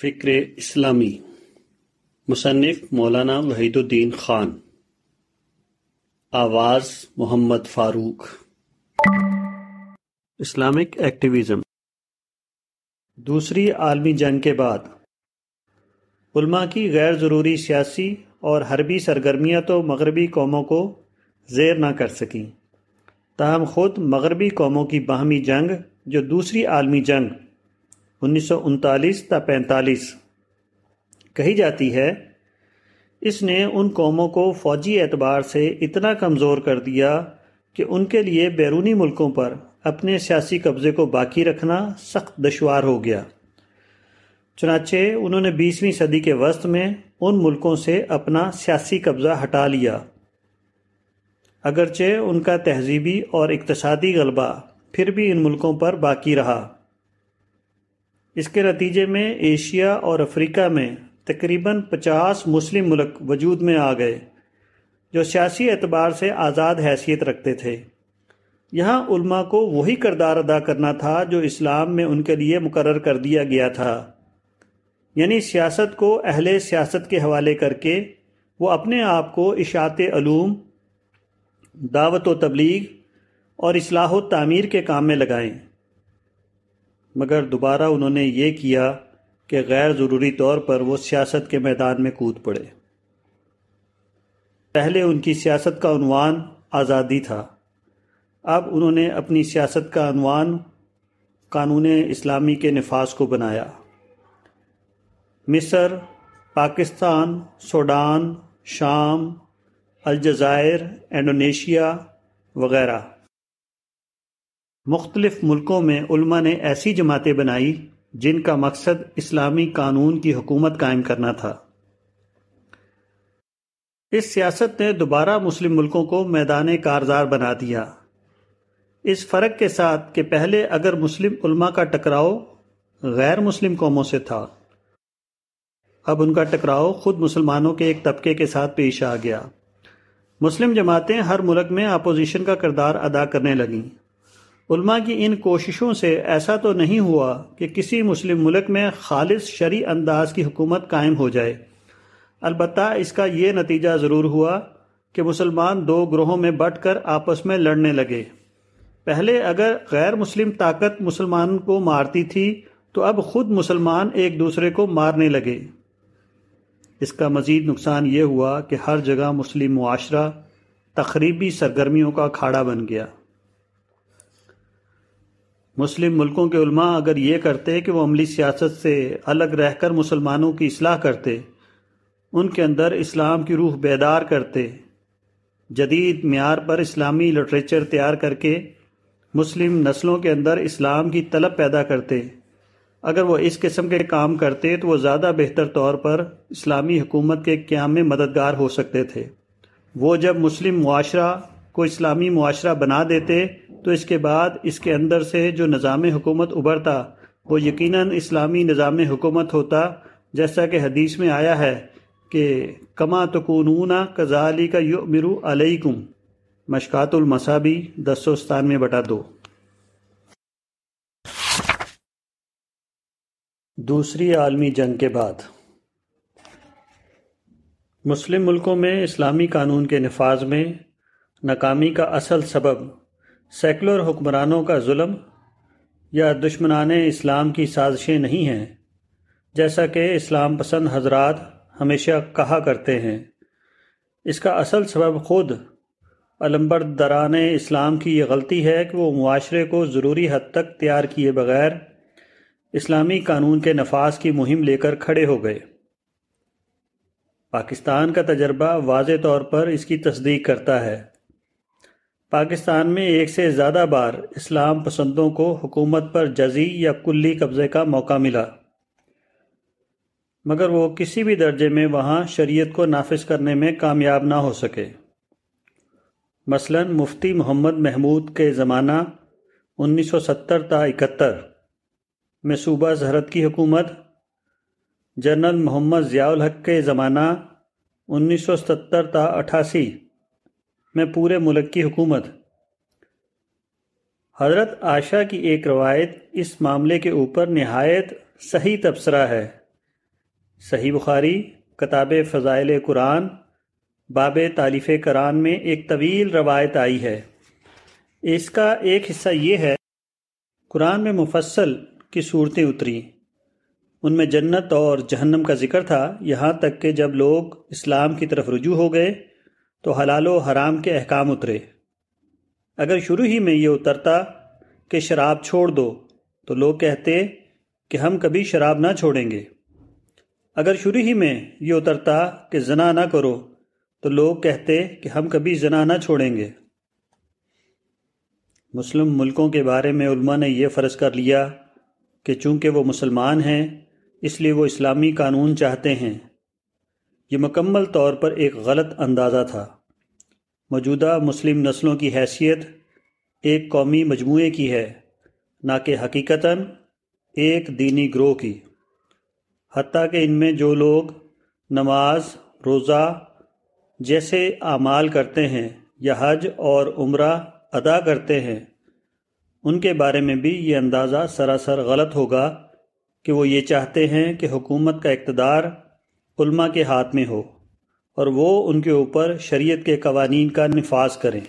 فکر اسلامی۔ مصنف مولانا وحید الدین خان۔ آواز محمد فاروق۔ Islamic activism. دوسری عالمی جنگ کے بعد۔ علماء کی غیر ضروری سیاسی اور حربی سرگرمیاں تو مغربی قوموں کو زیر نہ کر سکیں۔ تاہم خود مغربی قوموں کی باہمی جنگ، جو دوسری عالمی جنگ انیس سو انتالیس تا پینتالیس۔ کہی جاتی ہے، اس نے ان قوموں کو فوجی اعتبار سے اتنا کمزور کر دیا کہ ان کے لیے بیرونی ملکوں پر اپنے سیاسی قبضے کو باقی رکھنا سخت دشوار ہو گیا۔ چنانچہ، انہوں نے بیسویں صدی کے وسط میں ان ملکوں سے اپنا سیاسی قبضہ ہٹا لیا۔ اگرچہ ان کا تہذیبی اور اقتصادی غلبہ پھر بھی ان ملکوں پر باقی رہا۔ اس کے نتیجے میں ایشیا اور افریقہ میں تقریباً پچاس مسلم ملک وجود میں آ گئے، جو سیاسی اعتبار سے آزاد حیثیت رکھتے تھے۔ یہاں علماء کو وہی کردار ادا کرنا تھا جو اسلام میں ان کے لیے مقرر کر دیا گیا تھا۔ یعنی سیاست کو اہل سیاست کے حوالے کر کے وہ اپنے آپ کو اشاعت علوم، دعوت و تبلیغ اور اصلاح و تعمیر کے کام میں لگائیں۔ مگر دوبارہ انہوں نے یہ کیا کہ غیر ضروری طور پر وہ سیاست کے میدان میں کود پڑے۔ پہلے ان کی سیاست کا عنوان آزادی تھا۔ اب انہوں نے اپنی سیاست کا عنوان قانون اسلامی کے نفاذ کو بنایا۔ مصر، پاکستان، سوڈان، شام، الجزائر، انڈونیشیا وغیرہ۔ مختلف ملکوں میں علماء نے ایسی جماعتیں بنائی جن کا مقصد اسلامی قانون کی حکومت قائم کرنا تھا۔ اس سیاست نے دوبارہ مسلم ملکوں کو میدان کارزار بنا دیا۔ اس فرق کے ساتھ کہ پہلے اگر مسلم علماء کا ٹکراؤ غیر مسلم قوموں سے تھا، اب ان کا ٹکراؤ خود مسلمانوں کے ایک طبقے کے ساتھ پیش آ گیا۔ مسلم جماعتیں ہر ملک میں اپوزیشن کا کردار ادا کرنے لگیں۔ علماء کی ان کوششوں سے ایسا تو نہیں ہوا کہ کسی مسلم ملک میں خالص شرعی انداز کی حکومت قائم ہو جائے۔ البتہ اس کا یہ نتیجہ ضرور ہوا کہ مسلمان دو گروہوں میں بٹ کر آپس میں لڑنے لگے۔ پہلے اگر غیر مسلم طاقت مسلمان کو مارتی تھی تو اب خود مسلمان ایک دوسرے کو مارنے لگے۔ اس کا مزید نقصان یہ ہوا کہ ہر جگہ مسلم معاشرہ تقریبی سرگرمیوں کا کھاڑا بن گیا۔ مسلم ملکوں کے علماء اگر یہ کرتے کہ وہ عملی سیاست سے الگ رہ کر مسلمانوں کی اصلاح کرتے، ان کے اندر اسلام کی روح بیدار کرتے، جدید معیار پر اسلامی لٹریچر تیار کر کے مسلم نسلوں کے اندر اسلام کی طلب پیدا کرتے۔ اگر وہ اس قسم کے کام کرتے تو وہ زیادہ بہتر طور پر اسلامی حکومت کے قیام میں مددگار ہو سکتے تھے۔ وہ جب مسلم معاشرہ کو اسلامی معاشرہ بنا دیتے، تو اس کے بعد اس کے اندر سے جو نظام حکومت ابھرتا، وہ یقیناً اسلامی نظام حکومت ہوتا، جیسا کہ حدیث میں آیا ہے کہ کما تکونون کزالی کا یو مرو علیکم، مشکات المصابی، دس سو ستانوے بٹا دو۔ دوسری عالمی جنگ کے بعد۔ مسلم ملکوں میں اسلامی قانون کے نفاذ میں ناکامی کا اصل سبب سیکولر حکمرانوں کا ظلم یا دشمنان اسلام کی سازشیں نہیں ہیں، جیسا کہ اسلام پسند حضرات ہمیشہ کہا کرتے ہیں۔ اس کا اصل سبب خود علمبر دران اسلام کی یہ غلطی ہے کہ وہ معاشرے کو ضروری حد تک تیار کیے بغیر اسلامی قانون کے نفاذ کی مہم لے کر کھڑے ہو گئے۔ پاکستان کا تجربہ واضح طور پر اس کی تصدیق کرتا ہے۔ پاکستان میں ایک سے زیادہ بار اسلام پسندوں کو حکومت پر جزی یا کلی قبضے کا موقع ملا۔ مگر وہ کسی بھی درجے میں وہاں شریعت کو نافذ کرنے میں کامیاب نہ ہو سکے۔ مثلا مفتی محمد محمود کے زمانہ انیس سو ستر تا اکہتر میں صوبہ زہرت کی حکومت، جنرل محمد ضیاء الحق کے زمانہ انیس سو ستر تا اٹھاسی میں پورے ملک کی حکومت۔ حضرت عائشہ کی ایک روایت اس معاملے کے اوپر نہایت صحیح تبصرہ ہے۔ صحیح بخاری، کتاب فضائل قرآن، باب تالیف کران میں ایک طویل روایت آئی ہے۔ اس کا ایک حصہ یہ ہے، قرآن میں مفصل کی صورتیں اتری۔ ان میں جنت اور جہنم کا ذکر تھا۔ یہاں تک کہ جب لوگ اسلام کی طرف رجوع ہو گئے تو حلال و حرام کے احکام اترے۔ اگر شروع ہی میں یہ اترتا کہ شراب چھوڑ دو، تو لوگ کہتے کہ ہم کبھی شراب نہ چھوڑیں گے۔ اگر شروع ہی میں یہ اترتا کہ زنا نہ کرو، تو لوگ کہتے کہ ہم کبھی زنا نہ چھوڑیں گے۔ مسلم ملکوں کے بارے میں علماء نے یہ فرض کر لیا کہ چونکہ وہ مسلمان ہیں، اس لیے وہ اسلامی قانون چاہتے ہیں۔ یہ مکمل طور پر ایک غلط اندازہ تھا۔ موجودہ مسلم نسلوں کی حیثیت ایک قومی مجموعے کی ہے، نہ کہ حقیقتاً ایک دینی گروہ کی۔ حتیٰ کہ ان میں جو لوگ نماز، روزہ جیسے اعمال کرتے ہیں یا حج اور عمرہ ادا کرتے ہیں، ان کے بارے میں بھی یہ اندازہ سراسر غلط ہوگا کہ وہ یہ چاہتے ہیں کہ حکومت کا اقتدار علماء کے ہاتھ میں ہو۔ اور وہ ان کے اوپر شریعت کے قوانین کا نفاذ کریں۔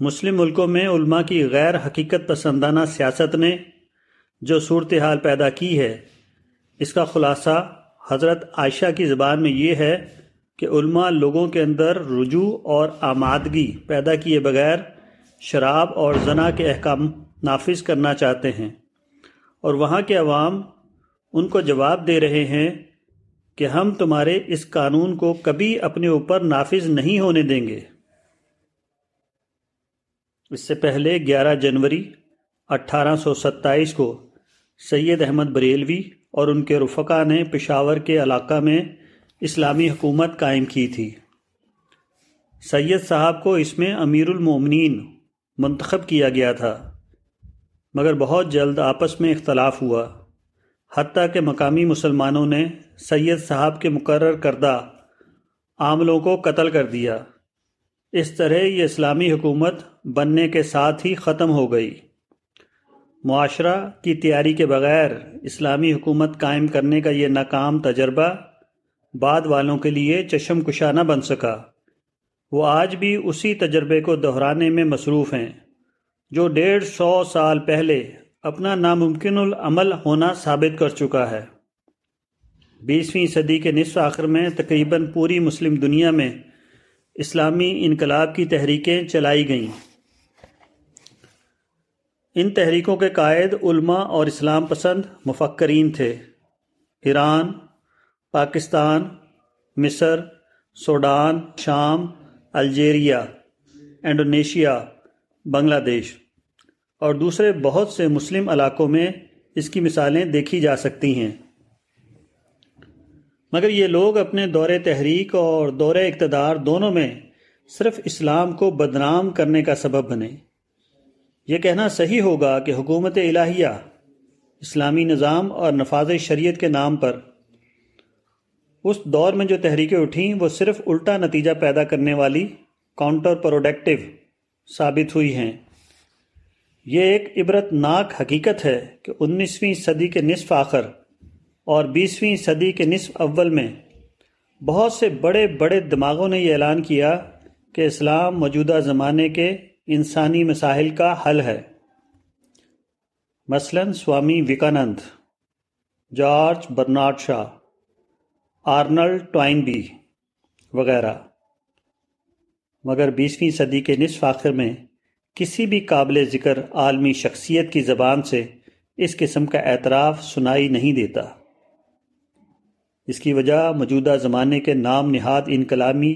مسلم ملکوں میں علماء کی غیر حقیقت پسندانہ سیاست نے جو صورتحال پیدا کی ہے، اس کا خلاصہ حضرت عائشہ کی زبان میں یہ ہے کہ علماء لوگوں کے اندر رجوع اور آمادگی پیدا کیے بغیر شراب اور زنا کے احکام نافذ کرنا چاہتے ہیں اور وہاں کے عوام ان کو جواب دے رہے ہیں کہ ہم تمہارے اس قانون کو کبھی اپنے اوپر نافذ نہیں ہونے دیں گے۔ اس سے پہلے گیارہ جنوری اٹھارہ سو ستائیس کو سید احمد بریلوی اور ان کے رفقا نے پشاور کے علاقہ میں اسلامی حکومت قائم کی تھی۔ سید صاحب کو اس میں امیر المومنین منتخب کیا گیا تھا، مگر بہت جلد آپس میں اختلاف ہوا۔ حتیٰ کہ مقامی مسلمانوں نے سید صاحب کے مقرر کردہ عاملوں کو قتل کر دیا۔ اس طرح یہ اسلامی حکومت بننے کے ساتھ ہی ختم ہو گئی۔ معاشرہ کی تیاری کے بغیر اسلامی حکومت قائم کرنے کا یہ ناکام تجربہ بعد والوں کے لیے چشم کشا نہ بن سکا۔ وہ آج بھی اسی تجربے کو دہرانے میں مصروف ہیں جو ڈیڑھ سو سال پہلے اپنا ناممکن العمل ہونا ثابت کر چکا ہے۔ بیسویں صدی کے نصف آخر میں تقریباً پوری مسلم دنیا میں اسلامی انقلاب کی تحریکیں چلائی گئیں۔ ان تحریکوں کے قائد علماء اور اسلام پسند مفکرین تھے۔ ایران، پاکستان، مصر، سوڈان، شام، الجیریا، انڈونیشیا، بنگلہ دیش۔ اور دوسرے بہت سے مسلم علاقوں میں اس کی مثالیں دیکھی جا سکتی ہیں۔ مگر یہ لوگ اپنے دور تحریک اور دور اقتدار دونوں میں صرف اسلام کو بدنام کرنے کا سبب بنے۔ یہ کہنا صحیح ہوگا کہ حکومت الہیہ اسلامی نظام اور نفاذ شریعت کے نام پر اس دور میں جو تحریکیں اٹھیں، وہ صرف الٹا نتیجہ پیدا کرنے والی کاؤنٹر پروڈکٹیو ثابت ہوئی ہیں۔ یہ ایک عبرت ناک حقیقت ہے کہ انیسویں صدی کے نصف آخر اور بیسویں صدی کے نصف اول میں بہت سے بڑے بڑے دماغوں نے یہ اعلان کیا کہ اسلام موجودہ زمانے کے انسانی مسائل کا حل ہے۔ مثلا Swami Vivekananda, George Bernard Shaw Arnold Toynbee وغیرہ۔ مگر بیسویں صدی کے نصف آخر میں کسی بھی قابل ذکر عالمی شخصیت کی زبان سے اس قسم کا اعتراف سنائی نہیں دیتا۔ اس کی وجہ موجودہ زمانے کے نام نہاد انقلامی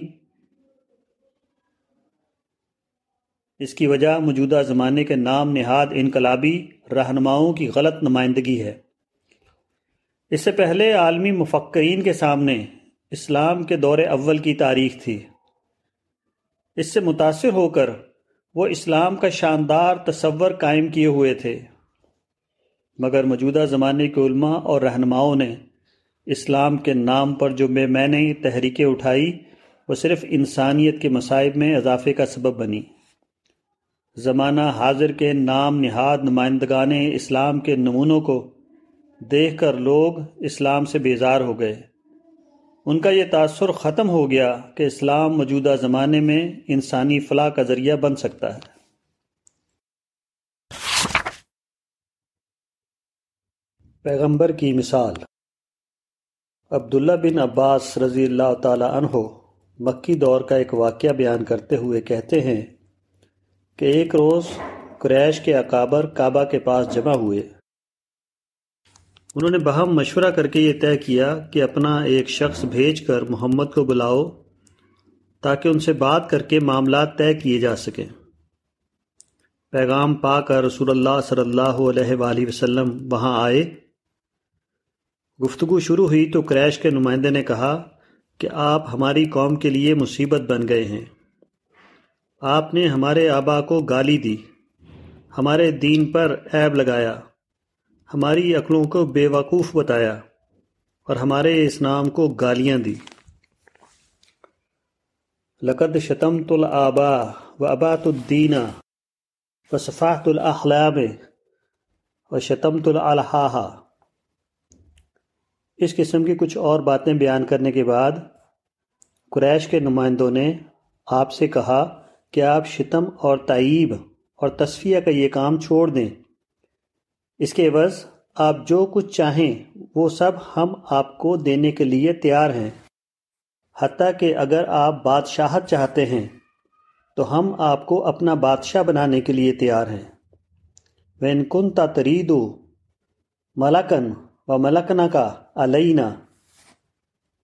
اس کی وجہ موجودہ زمانے کے نام نہاد انقلابی رہنماؤں کی غلط نمائندگی ہے۔ اس سے پہلے عالمی مفکرین کے سامنے اسلام کے دور اول کی تاریخ تھی۔ اس سے متاثر ہو کر وہ اسلام کا شاندار تصور قائم کیے ہوئے تھے۔ مگر موجودہ زمانے کے علماء اور رہنماؤں نے اسلام کے نام پر جو بے میں نے تحریکیں اٹھائی، وہ صرف انسانیت کے مصائب میں اضافے کا سبب بنی۔ زمانہ حاضر کے نام نہاد نمائندگان اسلام کے نمونوں کو دیکھ کر لوگ اسلام سے بیزار ہو گئے۔ ان کا یہ تاثر ختم ہو گیا کہ اسلام موجودہ زمانے میں انسانی فلاح کا ذریعہ بن سکتا ہے۔ پیغمبر کی مثال۔ عبداللہ بن عباس رضی اللہ تعالی عنہ مکی دور کا ایک واقعہ بیان کرتے ہوئے کہتے ہیں کہ ایک روز قریش کے اکابر کعبہ کے پاس جمع ہوئے۔ انہوں نے بہم مشورہ کر کے یہ طے کیا کہ اپنا ایک شخص بھیج کر محمد کو بلاؤ تاکہ ان سے بات کر کے معاملات طے کیے جا سکیں۔ پیغام پا کر رسول اللہ صلی اللہ علیہ وآلہ وسلم وہاں آئے۔ گفتگو شروع ہوئی تو کریش کے نمائندے نے کہا کہ آپ ہماری قوم کے لیے مصیبت بن گئے ہیں۔ آپ نے ہمارے آبا کو گالی دی۔ ہمارے دین پر عیب لگایا۔ ہماری عقلوں کو بے وقوف بتایا اور ہمارے اسلام کو گالیاں دی۔ لقد شتمت الآبا و ابات الدینہ و صفاحت الاخلاب و شتمت الحاحہ اس قسم کی کچھ اور باتیں بیان کرنے کے بعد قریش کے نمائندوں نے آپ سے کہا کہ آپ شتم اور تعیب اور تصفیہ کا یہ کام چھوڑ دیں۔ اس کے عوض آپ جو کچھ چاہیں وہ سب ہم آپ کو دینے کے لیے تیار ہیں۔ حتیٰ کہ اگر آپ بادشاہت چاہتے ہیں، تو ہم آپ کو اپنا بادشاہ بنانے کے لیے تیار ہیں۔ وین کن تا تریدو ملکن و ملکنا کا علینا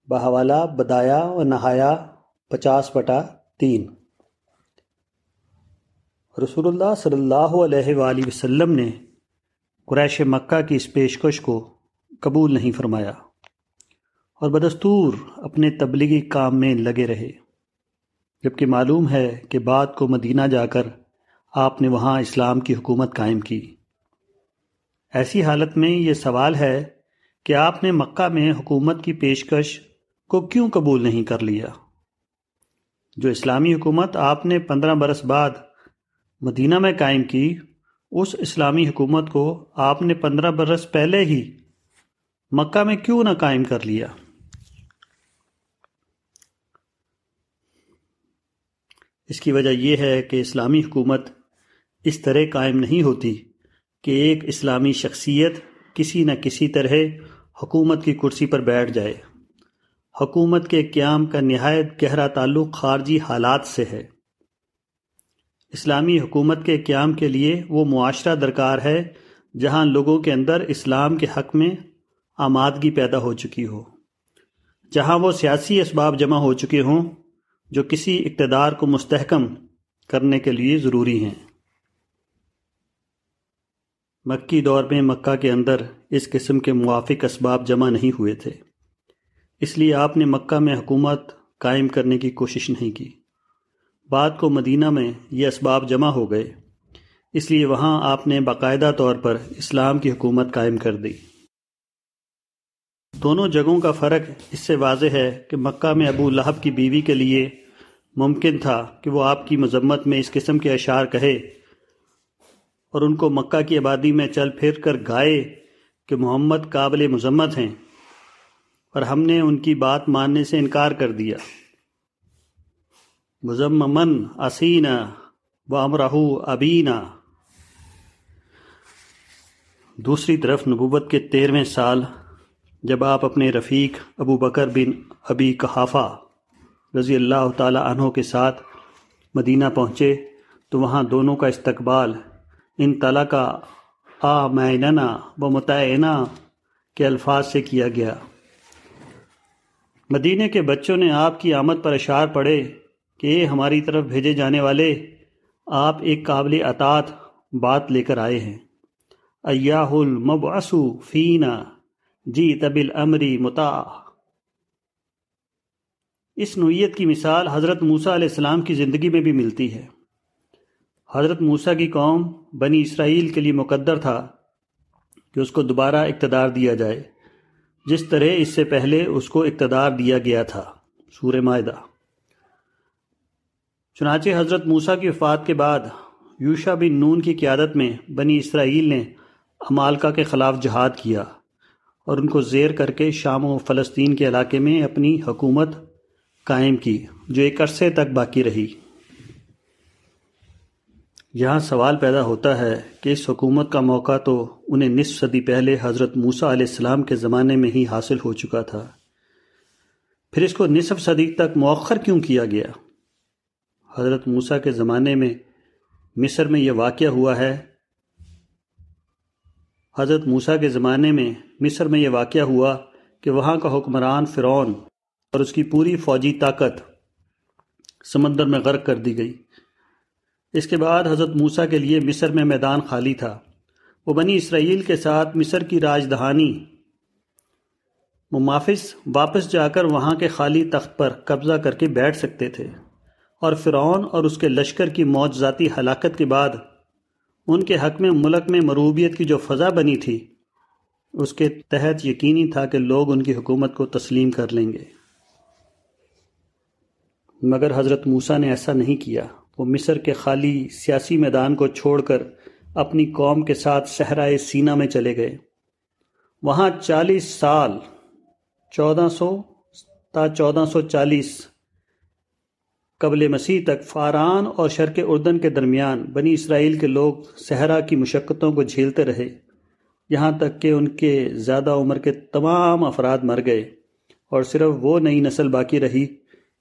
بحوالہ بدایا و نہایا، پچاس بٹا تین۔ رسول اللہ صلی اللہ علیہ وآلہ وسلم نے قریش مکہ کی اس پیشکش کو قبول نہیں فرمایا اور بدستور اپنے تبلیغی کام میں لگے رہے۔ جبکہ معلوم ہے کہ بعد کو مدینہ جا کر آپ نے وہاں اسلام کی حکومت قائم کی۔ ایسی حالت میں یہ سوال ہے کہ آپ نے مکہ میں حکومت کی پیشکش کو کیوں قبول نہیں کر لیا؟ جو اسلامی حکومت آپ نے پندرہ برس بعد مدینہ میں قائم کی اس اسلامی حکومت کو آپ نے پندرہ برس پہلے ہی مکہ میں کیوں نہ قائم کر لیا؟ اس کی وجہ یہ ہے کہ اسلامی حکومت اس طرح قائم نہیں ہوتی کہ ایک اسلامی شخصیت کسی نہ کسی طرح حکومت کی کرسی پر بیٹھ جائے۔ حکومت کے قیام کا نہایت گہرا تعلق خارجی حالات سے ہے۔ اسلامی حکومت کے قیام کے لیے وہ معاشرہ درکار ہے جہاں لوگوں کے اندر اسلام کے حق میں آمادگی پیدا ہو چکی ہو۔ جہاں وہ سیاسی اسباب جمع ہو چکے ہوں، جو کسی اقتدار کو مستحکم کرنے کے لیے ضروری ہیں۔ مکی دور میں مکہ کے اندر اس قسم کے موافق اسباب جمع نہیں ہوئے تھے۔ اس لیے آپ نے مکہ میں حکومت قائم کرنے کی کوشش نہیں کی۔ بعد کو مدینہ میں یہ اسباب جمع ہو گئے۔ اس لیے وہاں آپ نے باقاعدہ طور پر اسلام کی حکومت قائم کر دی۔ دونوں جگہوں کا فرق اس سے واضح ہے کہ مکہ میں ابو لہب کی بیوی کے لیے ممکن تھا کہ وہ آپ کی مذمت میں اس قسم کے اشعار کہے اور ان کو مکہ کی آبادی میں چل پھر کر گائے کہ محمد قابل مذمت ہیں اور ہم نے ان کی بات ماننے سے انکار کر دیا۔ مزممن اسینہ و امراہ ابینہ دوسری طرف نبوت کے تیرہویں سال جب آپ اپنے رفیق ابو بکر بن ابی کحافہ رضی اللہ تعالی عنہ کے ساتھ مدینہ پہنچے تو وہاں دونوں کا استقبال ان طلع کا آ معننا و متعینہ کے الفاظ سے کیا گیا۔ مدینہ کے بچوں نے آپ کی آمد پر اشعار پڑھے کہ ہماری طرف بھیجے جانے والے آپ ایک قابل اطاعت بات لے کر آئے ہیں۔ ایاہ المبعثو فینا جی طبل امری متا اس نوعیت کی مثال حضرت موسیٰ علیہ السلام کی زندگی میں بھی ملتی ہے۔ حضرت موسیٰ کی قوم بنی اسرائیل کے لیے مقدر تھا کہ اس کو دوبارہ اقتدار دیا جائے، جس طرح اس سے پہلے اس کو اقتدار دیا گیا تھا۔ سور معدہ چنانچہ حضرت موسیٰ کی وفات کے بعد یوشا بن نون کی قیادت میں بنی اسرائیل نے امالکا کے خلاف جہاد کیا اور ان کو زیر کر کے شام و فلسطین کے علاقے میں اپنی حکومت قائم کی، جو ایک عرصے تک باقی رہی۔ یہاں سوال پیدا ہوتا ہے کہ اس حکومت کا موقع تو انہیں نصف صدی پہلے حضرت موسیٰ علیہ السلام کے زمانے میں ہی حاصل ہو چکا تھا۔ پھر اس کو نصف صدی تک مؤخر کیوں کیا گیا؟ حضرت موسیٰ کے زمانے میں مصر میں یہ واقعہ ہوا ہے۔ حضرت موسیٰ کے زمانے میں مصر میں یہ واقعہ ہوا کہ وہاں کا حکمران فرعون اور اس کی پوری فوجی طاقت سمندر میں غرق کر دی گئی۔ اس کے بعد حضرت موسیٰ کے لیے مصر میں میدان خالی تھا۔ وہ بنی اسرائیل کے ساتھ مصر کی راجدہانی ممافظ واپس جا کر وہاں کے خالی تخت پر قبضہ کر کے بیٹھ سکتے تھے۔ اور فرعون اور اس کے لشکر کی موت ذاتی ہلاکت کے بعد ان کے حق میں ملک میں مروبیت کی جو فضا بنی تھی، اس کے تحت یقینی تھا کہ لوگ ان کی حکومت کو تسلیم کر لیں گے۔ مگر حضرت موسیٰ نے ایسا نہیں کیا۔ وہ مصر کے خالی سیاسی میدان کو چھوڑ کر اپنی قوم کے ساتھ صحرائے سینا میں چلے گئے۔ وہاں چالیس سال، چودہ سو تا چودہ سو چالیس قبل مسیح تک فاران اور شرق اردن کے درمیان بنی اسرائیل کے لوگ صحرا کی مشقتوں کو جھیلتے رہے۔ یہاں تک کہ ان کے زیادہ عمر کے تمام افراد مر گئے اور صرف وہ نئی نسل باقی رہی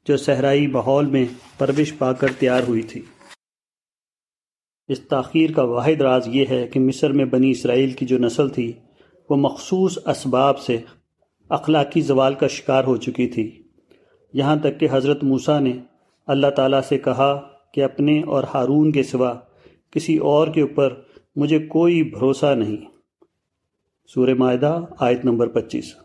جو صحرائی ماحول میں پرورش پا کر تیار ہوئی تھی۔ اس تاخیر کا واحد راز یہ ہے کہ مصر میں بنی اسرائیل کی جو نسل تھی وہ مخصوص اسباب سے اخلاقی زوال کا شکار ہو چکی تھی۔ یہاں تک کہ حضرت موسیٰ نے اللہ تعالیٰ سے کہا کہ اپنے اور ہارون کے سوا کسی اور کے اوپر مجھے کوئی بھروسہ نہیں۔ سورہ معدہ آیت نمبر پچیس۔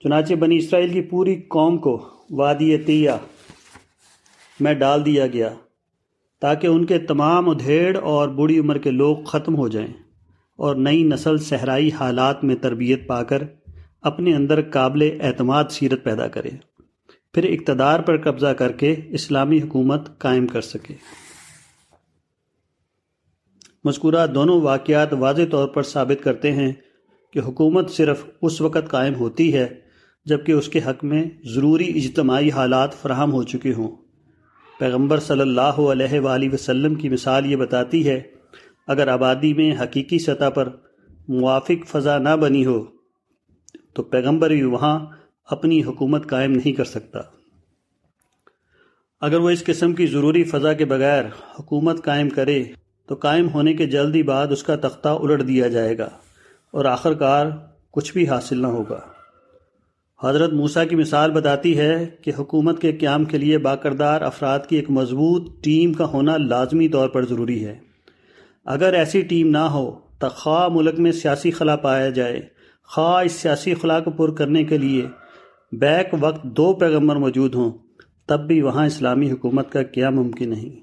چنانچہ بنی اسرائیل کی پوری قوم کو وادی طیہ میں ڈال دیا گیا تاکہ ان کے تمام ادھیڑ اور بڑی عمر کے لوگ ختم ہو جائیں اور نئی نسل صحرائی حالات میں تربیت پا کر اپنے اندر قابل اعتماد سیرت پیدا کرے۔ پھر اقتدار پر قبضہ کر کے اسلامی حکومت قائم کر سکے۔ مذکورہ دونوں واقعات واضح طور پر ثابت کرتے ہیں کہ حکومت صرف اس وقت قائم ہوتی ہے جبکہ اس کے حق میں ضروری اجتماعی حالات فراہم ہو چکے ہوں۔ پیغمبر صلی اللہ علیہ وآلہ وسلم کی مثال یہ بتاتی ہے، اگر آبادی میں حقیقی سطح پر موافق فضا نہ بنی ہو، تو پیغمبر بھی وہاں اپنی حکومت قائم نہیں کر سکتا۔ اگر وہ اس قسم کی ضروری فضا کے بغیر حکومت قائم کرے، تو قائم ہونے کے جلدی بعد اس کا تختہ الٹ دیا جائے گا اور آخر کار کچھ بھی حاصل نہ ہوگا۔ حضرت موسیٰ کی مثال بتاتی ہے کہ حکومت کے قیام کے لیے باکردار افراد کی ایک مضبوط ٹیم کا ہونا لازمی طور پر ضروری ہے۔ اگر ایسی ٹیم نہ ہو، تو خواہ ملک میں سیاسی خلا پایا جائے، خواہ اس سیاسی خلا کو پر کرنے کے لیے بیک وقت دو پیغمبر موجود ہوں، تب بھی وہاں اسلامی حکومت کا کیا ممکن نہیں۔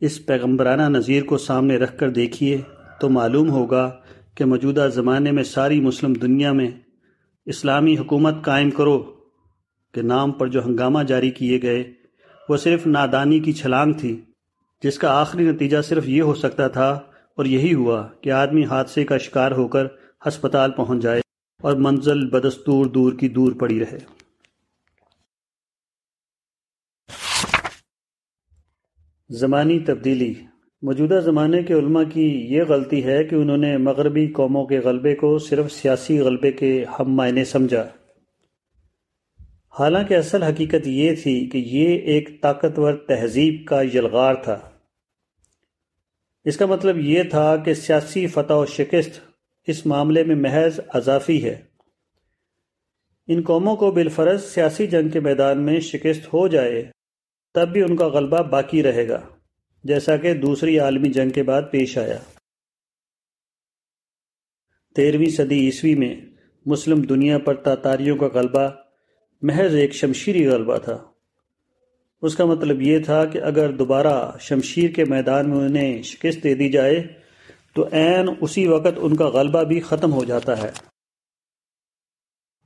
اس پیغمبرانہ نظیر کو سامنے رکھ کر دیکھیے تو معلوم ہوگا کہ موجودہ زمانے میں ساری مسلم دنیا میں اسلامی حکومت قائم کرو کے نام پر جو ہنگامہ جاری کیے گئے، وہ صرف نادانی کی چھلانگ تھی، جس کا آخری نتیجہ صرف یہ ہو سکتا تھا اور یہی ہوا کہ آدمی حادثے کا شکار ہو کر ہسپتال پہنچ جائے۔ اور منزل بدستور دور کی دور پڑی رہے۔ زمانی تبدیلی۔ موجودہ زمانے کے علماء کی یہ غلطی ہے کہ انہوں نے مغربی قوموں کے غلبے کو صرف سیاسی غلبے کے ہم معنی سمجھا۔ حالانکہ اصل حقیقت یہ تھی کہ یہ ایک طاقتور تہذیب کا یلغار تھا۔ اس کا مطلب یہ تھا کہ سیاسی فتح و شکست اس معاملے میں محض اضافی ہے۔ ان قوموں کو بالفرض سیاسی جنگ کے میدان میں شکست ہو جائے، تب بھی ان کا غلبہ باقی رہے گا، جیسا کہ دوسری عالمی جنگ کے بعد پیش آیا۔ تیرہویں صدی عیسوی میں مسلم دنیا پر تاتاریوں کا غلبہ محض ایک شمشیری غلبہ تھا۔ اس کا مطلب یہ تھا کہ اگر دوبارہ شمشیر کے میدان میں انہیں شکست دے دی جائے تو عین اسی وقت ان کا غلبہ بھی ختم ہو جاتا ہے۔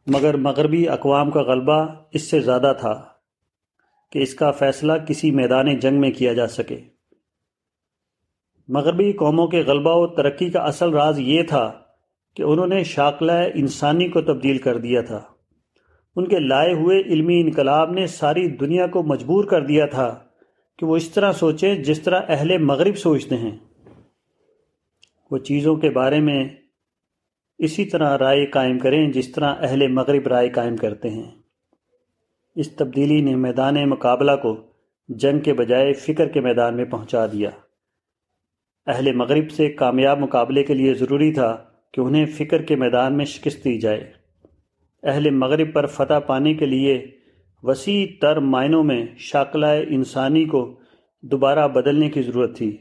مگر مغربی اقوام کا غلبہ اس سے زیادہ تھا کہ اس کا فیصلہ کسی میدان جنگ میں کیا جا سکے۔ مغربی قوموں کے غلبہ و ترقی کا اصل راز یہ تھا کہ انہوں نے شاکلہ انسانی کو تبدیل کر دیا تھا۔ ان کے لائے ہوئے علمی انقلاب نے ساری دنیا کو مجبور کر دیا تھا کہ وہ اس طرح سوچیں جس طرح اہل مغرب سوچتے ہیں۔ وہ چیزوں کے بارے میں اسی طرح رائے قائم کریں جس طرح اہل مغرب رائے قائم کرتے ہیں۔ اس تبدیلی نے میدان مقابلہ کو جنگ کے بجائے فکر کے میدان میں پہنچا دیا۔ اہل مغرب سے کامیاب مقابلے کے لیے ضروری تھا کہ انہیں فکر کے میدان میں شکست دی جائے۔ اہل مغرب پر فتح پانے کے لیے وسیع تر معنوں میں شاکلہ انسانی کو دوبارہ بدلنے کی ضرورت تھی۔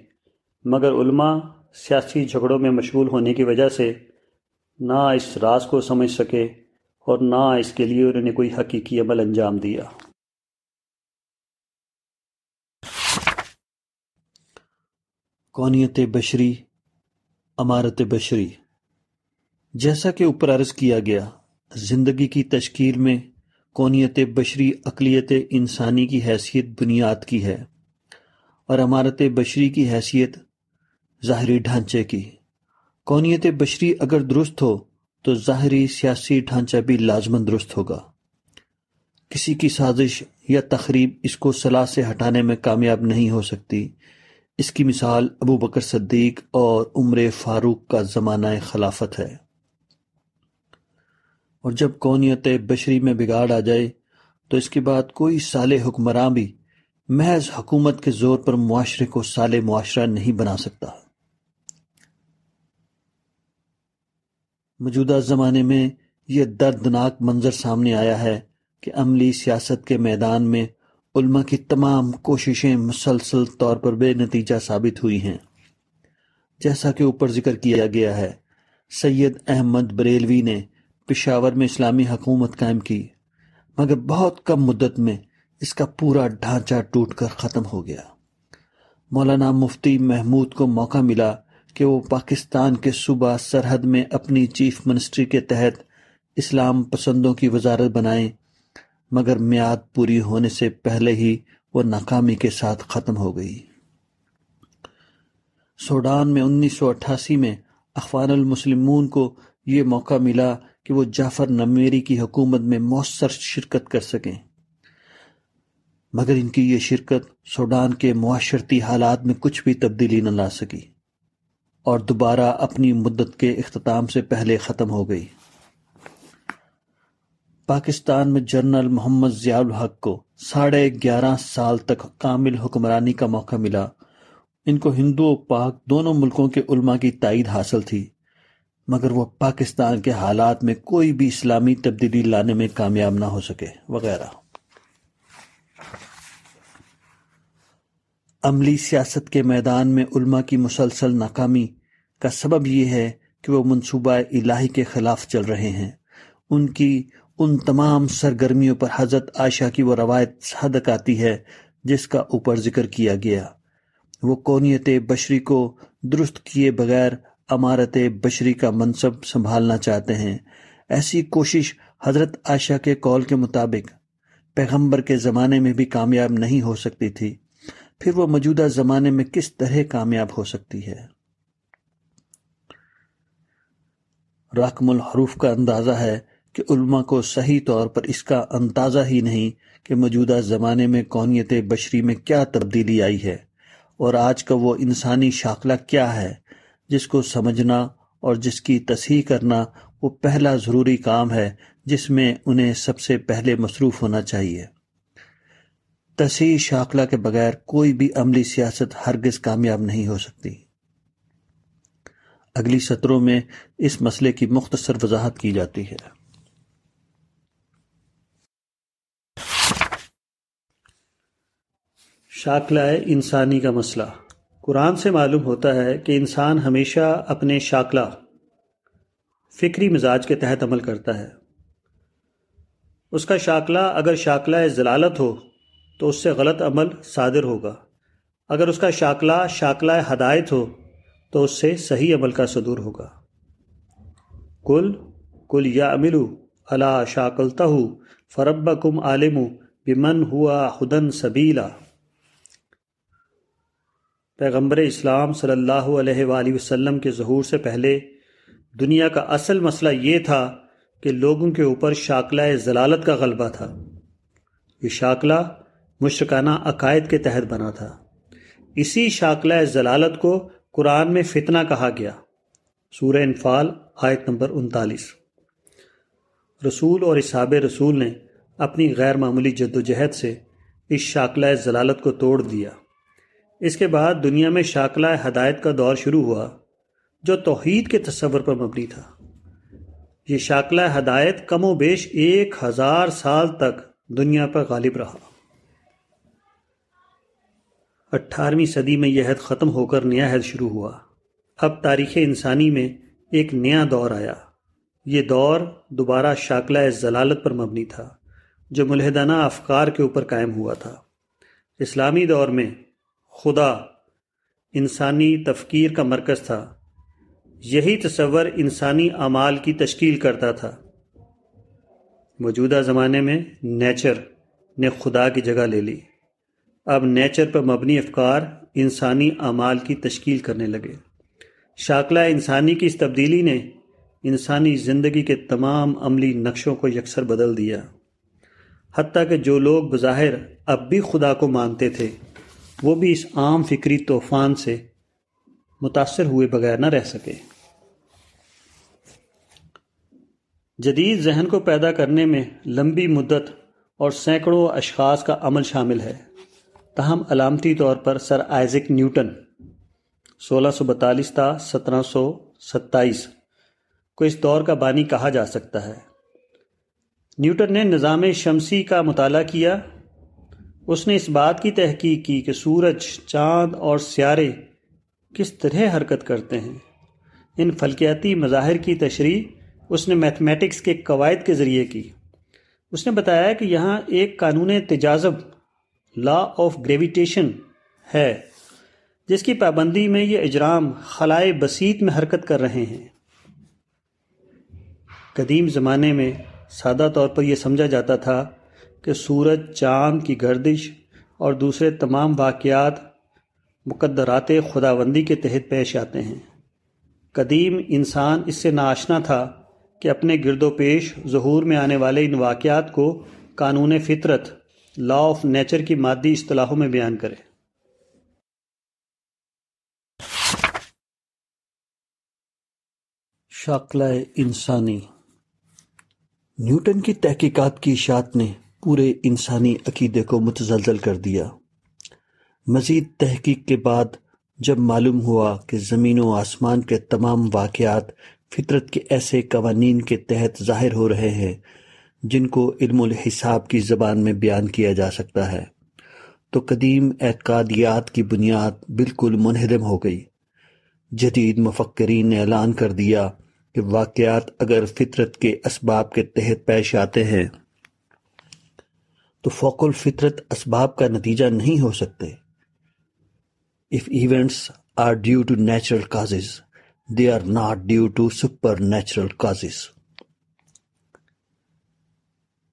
مگر علماء سیاسی جھگڑوں میں مشغول ہونے کی وجہ سے نہ اس راز کو سمجھ سکے اور نہ اس کے لیے انہوں نے کوئی حقیقی عمل انجام دیا۔ کونیت بشری، امارت بشری۔ جیسا کہ اوپر عرض کیا گیا، زندگی کی تشکیل میں کونیت بشری اقلیت انسانی کی حیثیت بنیاد کی ہے اور امارت بشری کی حیثیت ظاہری ڈھانچے کی۔ کونیت بشری اگر درست ہو، تو ظاہری سیاسی ڈھانچہ بھی لازمن درست ہوگا۔ کسی کی سازش یا تقریب اس کو صلاح سے ہٹانے میں کامیاب نہیں ہو سکتی۔ اس کی مثال ابو بکر صدیق اور عمر فاروق کا زمانہ خلافت ہے۔ اور جب کونیت بشری میں بگاڑ آ جائے، تو اس کے بعد کوئی سال حکمراں بھی محض حکومت کے زور پر معاشرے کو سال معاشرہ نہیں بنا سکتا۔ موجودہ زمانے میں یہ دردناک منظر سامنے آیا ہے کہ عملی سیاست کے میدان میں علماء کی تمام کوششیں مسلسل طور پر بے نتیجہ ثابت ہوئی ہیں۔ جیسا کہ اوپر ذکر کیا گیا ہے، سید احمد بریلوی نے پشاور میں اسلامی حکومت قائم کی، مگر بہت کم مدت میں اس کا پورا ڈھانچہ ٹوٹ کر ختم ہو گیا۔ مولانا مفتی محمود کو موقع ملا کہ وہ پاکستان کے صوبہ سرحد میں اپنی چیف منسٹری کے تحت اسلام پسندوں کی وزارت بنائیں، مگر میعاد پوری ہونے سے پہلے ہی وہ ناکامی کے ساتھ ختم ہو گئی۔ سوڈان میں انیس سو اٹھاسی میں اخوان المسلمون کو یہ موقع ملا کہ وہ جعفر نمیری کی حکومت میں مؤثر شرکت کر سکیں۔ مگر ان کی یہ شرکت سوڈان کے معاشرتی حالات میں کچھ بھی تبدیلی نہ لا سکی۔ اور دوبارہ اپنی مدت کے اختتام سے پہلے ختم ہو گئی۔ پاکستان میں جنرل محمد ضیاء الحق کو ساڑھے گیارہ سال تک کامل حکمرانی کا موقع ملا۔ ان کو ہندو و پاک دونوں ملکوں کے علماء کی تائید حاصل تھی، مگر وہ پاکستان کے حالات میں کوئی بھی اسلامی تبدیلی لانے میں کامیاب نہ ہو سکے، وغیرہ۔ عملی سیاست کے میدان میں علماء کی مسلسل ناکامی کا سبب یہ ہے کہ وہ منصوبہ الہی کے خلاف چل رہے ہیں۔ ان کی، ان تمام سرگرمیوں پر حضرت عائشہ کی وہ روایت صدق آتی ہے جس کا اوپر ذکر کیا گیا۔ وہ کونیت بشری کو درست کیے بغیر امارت بشری کا منصب سنبھالنا چاہتے ہیں۔ ایسی کوشش حضرت عائشہ کے کول کے مطابق پیغمبر کے زمانے میں بھی کامیاب نہیں ہو سکتی تھی۔ پھر وہ موجودہ زمانے میں کس طرح کامیاب ہو سکتی ہے؟ رقم الحروف کا اندازہ ہے کہ علماء کو صحیح طور پر اس کا اندازہ ہی نہیں کہ موجودہ زمانے میں کونیت بشری میں کیا تبدیلی آئی ہے اور آج کا وہ انسانی شاخلہ کیا ہے، جس کو سمجھنا اور جس کی تصحیح کرنا وہ پہلا ضروری کام ہے جس میں انہیں سب سے پہلے مصروف ہونا چاہیے۔ تصحیح شاخلہ کے بغیر کوئی بھی عملی سیاست ہرگز کامیاب نہیں ہو سکتی۔ اگلی سطروں میں اس مسئلے کی مختصر وضاحت کی جاتی ہے۔ شاکلہ انسانی کا مسئلہ۔ قرآن سے معلوم ہوتا ہے کہ انسان ہمیشہ اپنے شاکلہ، فکری مزاج کے تحت عمل کرتا ہے۔ اس کا شاکلہ اگر شاکلہ ضلالت ہو تو اس سے غلط عمل صادر ہوگا۔ اگر اس کا شاکلہ شاکلہ ہدایت ہو تو اس سے صحیح عمل کا صدور ہوگا۔ کل کل یا املو اللہ شاکلتا فرب کم عالم بمن ہوا ہدن سبیلا۔ پیغمبر اسلام صلی اللہ علیہ وآلہ وسلم کے ظہور سے پہلے دنیا کا اصل مسئلہ یہ تھا کہ لوگوں کے اوپر شاکلہ ضلالت کا غلبہ تھا۔ یہ شاکلہ مشرکانہ عقائد کے تحت بنا تھا۔ اسی شاکلہ ضلالت کو قرآن میں فتنہ کہا گیا۔ سورہ انفال، آیت نمبر انتالیس۔ رسول اور اصحاب رسول نے اپنی غیر معمولی جد و جہد سے اس شاکلہ ضلالت کو توڑ دیا۔ اس کے بعد دنیا میں شاکلہ ہدایت کا دور شروع ہوا، جو توحید کے تصور پر مبنی تھا۔ یہ شاکلہ ہدایت کم و بیش ایک ہزار سال تک دنیا پر غالب رہا۔ اٹھارہویں صدی میں یہ عہد ختم ہو کر نیا عہد شروع ہوا۔ اب تاریخ انسانی میں ایک نیا دور آیا۔ یہ دور دوبارہ شاکلہ ضلالت پر مبنی تھا، جو ملحدانہ افکار کے اوپر قائم ہوا تھا۔ اسلامی دور میں خدا انسانی تفکیر کا مرکز تھا۔ یہی تصور انسانی اعمال کی تشکیل کرتا تھا۔ موجودہ زمانے میں نیچر نے خدا کی جگہ لے لی۔ اب نیچر پر مبنی افکار انسانی اعمال کی تشکیل کرنے لگے۔ شاکلہ انسانی کی اس تبدیلی نے انسانی زندگی کے تمام عملی نقشوں کو یکسر بدل دیا۔ حتیٰ کہ جو لوگ بظاہر اب بھی خدا کو مانتے تھے، وہ بھی اس عام فکری طوفان سے متاثر ہوئے بغیر نہ رہ سکے۔ جدید ذہن کو پیدا کرنے میں لمبی مدت اور سینکڑوں اشخاص کا عمل شامل ہے۔ تاہم علامتی طور پر سر آئزک نیوٹن، سولہ سو بتالیس تا سترہ سو ستائیس، کو اس دور کا بانی کہا جا سکتا ہے۔ نیوٹن نے نظام شمسی کا مطالعہ کیا۔ اس نے اس بات کی تحقیق کی کہ سورج، چاند اور سیارے کس طرح حرکت کرتے ہیں۔ ان فلکیاتی مظاہر کی تشریح اس نے میتھمیٹکس کے قواعد کے ذریعے کی۔ اس نے بتایا کہ یہاں ایک قانون تجازب لا آف گریویٹیشن ہے، جس کی پابندی میں یہ اجرام خلائے بسیط میں حرکت کر رہے ہیں۔ قدیم زمانے میں سادہ طور پر یہ سمجھا جاتا تھا کہ سورج، چاند کی گردش اور دوسرے تمام واقعات مقدرات خداوندی کے تحت پیش آتے ہیں۔ قدیم انسان اس سے ناشنا تھا کہ اپنے گرد و پیش ظہور میں آنے والے ان واقعات کو قانون فطرت لا آف نیچر کی مادی اصطلاحوں میں بیان کرے شاکلہ انسانی۔ نیوٹن کی تحقیقات کی اشاعت نے پورے انسانی عقیدے کو متزلزل کر دیا۔ مزید تحقیق کے بعد جب معلوم ہوا کہ زمین و آسمان کے تمام واقعات فطرت کے ایسے قوانین کے تحت ظاہر ہو رہے ہیں جن کو علم الحساب کی زبان میں بیان کیا جا سکتا ہے۔ تو قدیم اعتقادیات کی بنیاد بالکل منہدم ہو گئی۔ جدید مفکرین نے اعلان کر دیا کہ واقعات اگر فطرت کے اسباب کے تحت پیش آتے ہیں، تو فوق الفطرت اسباب کا نتیجہ نہیں ہو سکتے۔ If events are due to natural causes they are not due to supernatural causes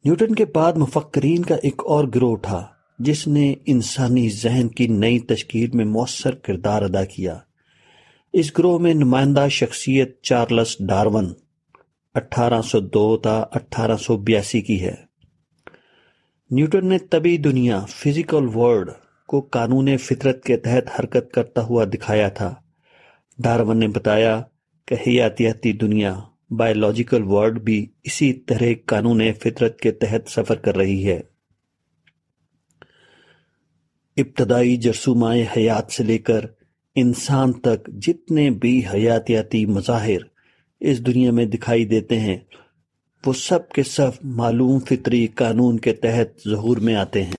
Newton کے بعد مفکرین کا ایک اور گروہ تھا جس نے انسانی ذہن کی نئی تشکیل میں مؤثر کردار ادا کیا۔ اس گروہ میں نمائندہ شخصیت چارلس ڈارون اٹھارہ سو دو تا اٹھارہ سو بیاسی کی ہے۔ نیوٹن نے طبی دنیا، فزیکل ورلڈ کو قانون فطرت کے تحت حرکت کرتا ہوا دکھایا تھا۔ ڈارون نے بتایا کہ حیاتیاتی دنیا بایولوجیکل ورلڈ بھی اسی طرح قانون فطرت کے تحت سفر کر رہی ہے۔ ابتدائی جرسومائے حیات سے لے کر انسان تک جتنے بھی حیاتیاتی مظاہر اس دنیا میں دکھائی دیتے ہیں، وہ سب کے سب معلوم فطری قانون کے تحت ظہور میں آتے ہیں۔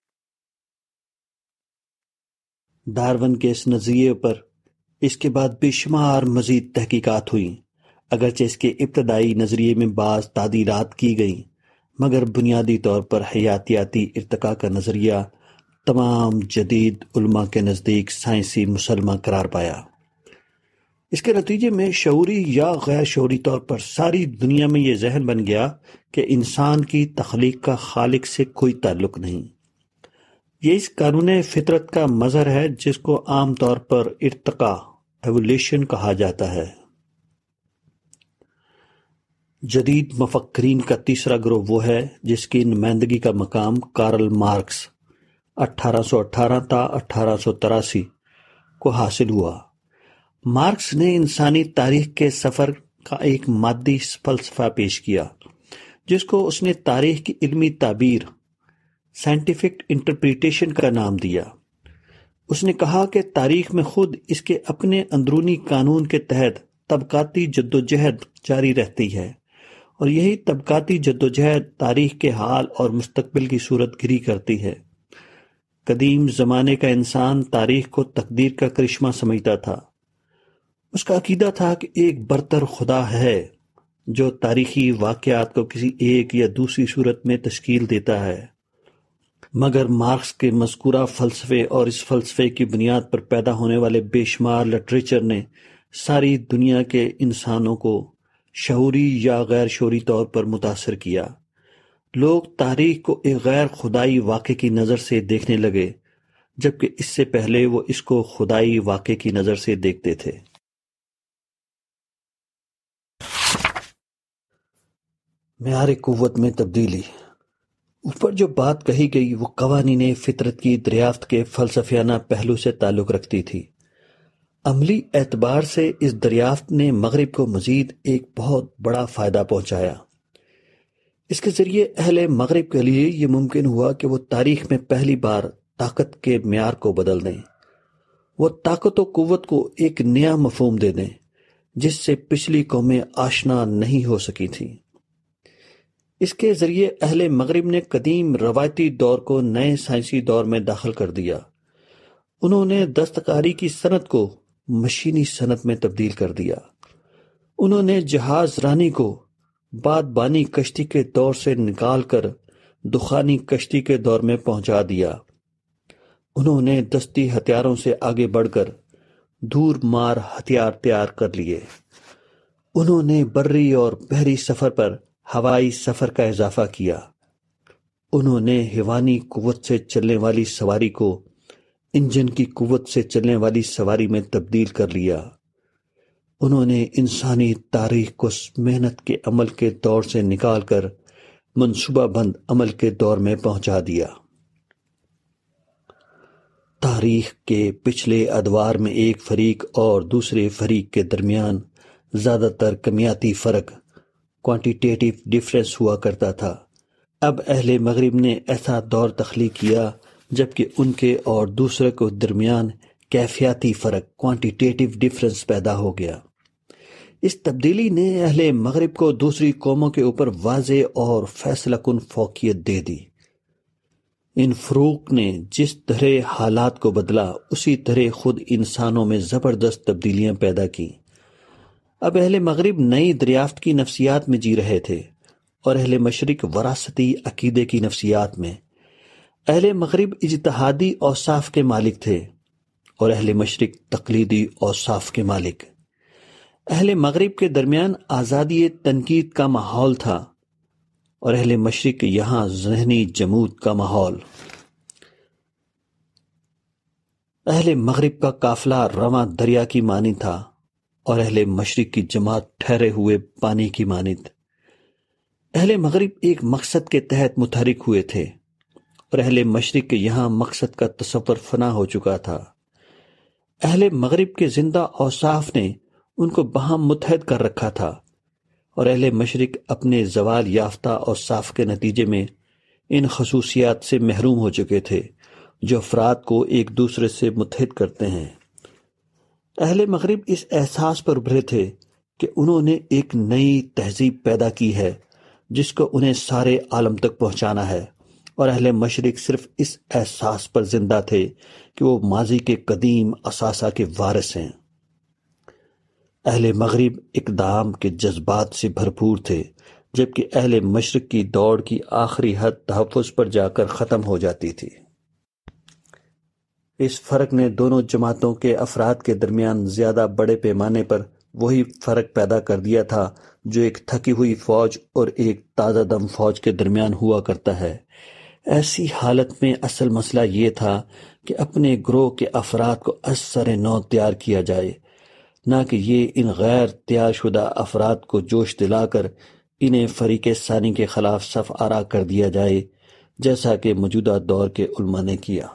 ڈارون کے اس نظریے پر اس کے بعد بے شمار مزید تحقیقات ہوئیں۔ اگرچہ اس کے ابتدائی نظریے میں بعض تعدیلات کی گئیں، مگر بنیادی طور پر حیاتیاتی ارتقاء کا نظریہ تمام جدید علماء کے نزدیک سائنسی مسلمہ قرار پایا۔ اس کے نتیجے میں شعوری یا غیر شعوری طور پر ساری دنیا میں یہ ذہن بن گیا کہ انسان کی تخلیق کا خالق سے کوئی تعلق نہیں۔ یہ اس قانون فطرت کا مظہر ہے جس کو عام طور پر ارتقا ایولیشن کہا جاتا ہے۔ جدید مفکرین کا تیسرا گروہ وہ ہے جس کی نمائندگی کا مقام کارل مارکس اٹھارہ سو اٹھارہ تا اٹھارہ سو تراسی کو حاصل ہوا۔ مارکس نے انسانی تاریخ کے سفر کا ایک مادی فلسفہ پیش کیا، جس کو اس نے تاریخ کی علمی تعبیر سائنٹیفک انٹرپریٹیشن کا نام دیا۔ اس نے کہا کہ تاریخ میں خود اس کے اپنے اندرونی قانون کے تحت طبقاتی جد و جہد جاری رہتی ہے۔ اور یہی طبقاتی جد و جہد تاریخ کے حال اور مستقبل کی صورت گری کرتی ہے۔ قدیم زمانے کا انسان تاریخ کو تقدیر کا کرشمہ سمجھتا تھا۔ اس کا عقیدہ تھا کہ ایک برتر خدا ہے جو تاریخی واقعات کو کسی ایک یا دوسری صورت میں تشکیل دیتا ہے۔ مگر مارکس کے مذکورہ فلسفے اور اس فلسفے کی بنیاد پر پیدا ہونے والے بے شمار لٹریچر نے ساری دنیا کے انسانوں کو شعوری یا غیر شعوری طور پر متاثر کیا۔ لوگ تاریخ کو ایک غیر خدائی واقع کی نظر سے دیکھنے لگے، جبکہ اس سے پہلے وہ اس کو خدائی واقع کی نظر سے دیکھتے تھے۔ معیار قوت میں تبدیلی۔ اوپر جو بات کہی گئی، وہ قوانین فطرت کی دریافت کے فلسفیانہ پہلو سے تعلق رکھتی تھی۔ عملی اعتبار سے اس دریافت نے مغرب کو مزید ایک بہت بڑا فائدہ پہنچایا۔ اس کے ذریعے اہل مغرب کے لیے یہ ممکن ہوا کہ وہ تاریخ میں پہلی بار طاقت کے معیار کو بدل دیں۔ وہ طاقت و قوت کو ایک نیا مفہوم دے دیں، جس سے پچھلی قومیں آشنا نہیں ہو سکی تھیں۔ اس کے ذریعے اہل مغرب نے قدیم روایتی دور کو نئے سائنسی دور میں داخل کر دیا۔ انہوں نے دستکاری کی صنعت کو مشینی صنعت میں تبدیل کر دیا۔ انہوں نے جہاز رانی کو باد بانی کشتی کے دور سے نکال کر دخانی کشتی کے دور میں پہنچا دیا۔ انہوں نے دستی ہتھیاروں سے آگے بڑھ کر دور مار ہتھیار تیار کر لیے۔ انہوں نے بری اور بحری سفر پر ہوائی سفر کا اضافہ کیا۔ انہوں نے حیوانی قوت سے چلنے والی سواری کو انجن کی قوت سے چلنے والی سواری میں تبدیل کر لیا۔ انہوں نے انسانی تاریخ کو محنت کے عمل کے دور سے نکال کر منصوبہ بند عمل کے دور میں پہنچا دیا۔ تاریخ کے پچھلے ادوار میں ایک فریق اور دوسرے فریق کے درمیان زیادہ تر کمیاتی فرق کوانٹیٹیو ڈیفرنس ہوا کرتا تھا۔ اب اہل مغرب نے ایسا دور تخلیق کیا جبکہ ان کے اور دوسرے کو درمیان کیفیاتی فرق کوانٹیٹیو ڈیفرنس پیدا ہو گیا۔ اس تبدیلی نے اہل مغرب کو دوسری قوموں کے اوپر واضح اور فیصلہ کن فوقیت دے دی۔ ان فروق نے جس طرح حالات کو بدلا، اسی طرح خود انسانوں میں زبردست تبدیلیاں پیدا کی اب اہل مغرب نئی دریافت کی نفسیات میں جی رہے تھے اور اہل مشرق وراثتی عقیدے کی نفسیات میں اہل مغرب اجتہادی اوصاف کے مالک تھے اور اہل مشرق تقلیدی اوصاف کے مالک۔ اہل مغرب کے درمیان آزادی تنقید کا ماحول تھا اور اہل مشرق یہاں ذہنی جمود کا ماحول۔ اہل مغرب کا قافلہ رواں دریا کی مانی تھا اور اہل مشرق کی جماعت ٹھہرے ہوئے پانی کی مانند۔ اہل مغرب ایک مقصد کے تحت متحرک ہوئے تھے۔ اور اہل مشرق کے یہاں مقصد کا تصور فنا ہو چکا تھا۔ اہل مغرب کے زندہ اوصاف نے ان کو بہم متحد کر رکھا تھا اور اہل مشرق اپنے زوال یافتہ اور صاف کے نتیجے میں ان خصوصیات سے محروم ہو چکے تھے جو افراد کو ایک دوسرے سے متحد کرتے ہیں۔ اہل مغرب اس احساس پر ابھرے تھے کہ انہوں نے ایک نئی تہذیب پیدا کی ہے جس کو انہیں سارے عالم تک پہنچانا ہے۔ اور اہل مشرق صرف اس احساس پر زندہ تھے کہ وہ ماضی کے قدیم اثاثہ کے وارث ہیں۔ اہل مغرب اقدام کے جذبات سے بھرپور تھے، جبکہ اہل مشرق کی دوڑ کی آخری حد تحفظ پر جا کر ختم ہو جاتی تھی۔ اس فرق نے دونوں جماعتوں کے افراد کے درمیان زیادہ بڑے پیمانے پر وہی فرق پیدا کر دیا تھا جو ایک تھکی ہوئی فوج اور ایک تازہ دم فوج کے درمیان ہوا کرتا ہے۔ ایسی حالت میں اصل مسئلہ یہ تھا کہ اپنے گروہ کے افراد کو اثر نو تیار کیا جائے، نہ کہ یہ ان غیر تیار شدہ افراد کو جوش دلا کر انہیں فریق ثانی کے خلاف صف آرا کر دیا جائے، جیسا کہ موجودہ دور کے علماء نے کیا۔